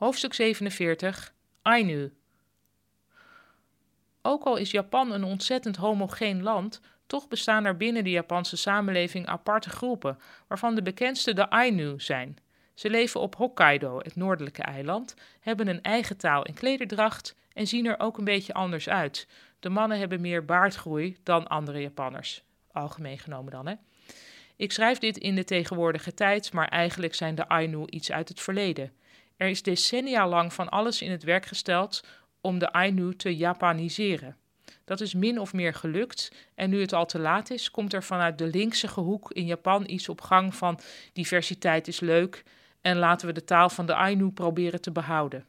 Hoofdstuk 47 Ainu. Ook al is Japan een ontzettend homogeen land, toch bestaan er binnen de Japanse samenleving aparte groepen, waarvan de bekendste de Ainu zijn. Ze leven op Hokkaido, het noordelijke eiland, hebben een eigen taal en klederdracht en zien er ook een beetje anders uit. De mannen hebben meer baardgroei dan andere Japanners. Algemeen genomen dan, hè? Ik schrijf dit in de tegenwoordige tijd, maar eigenlijk zijn de Ainu iets uit het verleden. Er is decennia lang van alles in het werk gesteld om de Ainu te Japaniseren. Dat is min of meer gelukt en nu het al te laat is, komt er vanuit de linkse hoek in Japan iets op gang van diversiteit is leuk en laten we de taal van de Ainu proberen te behouden.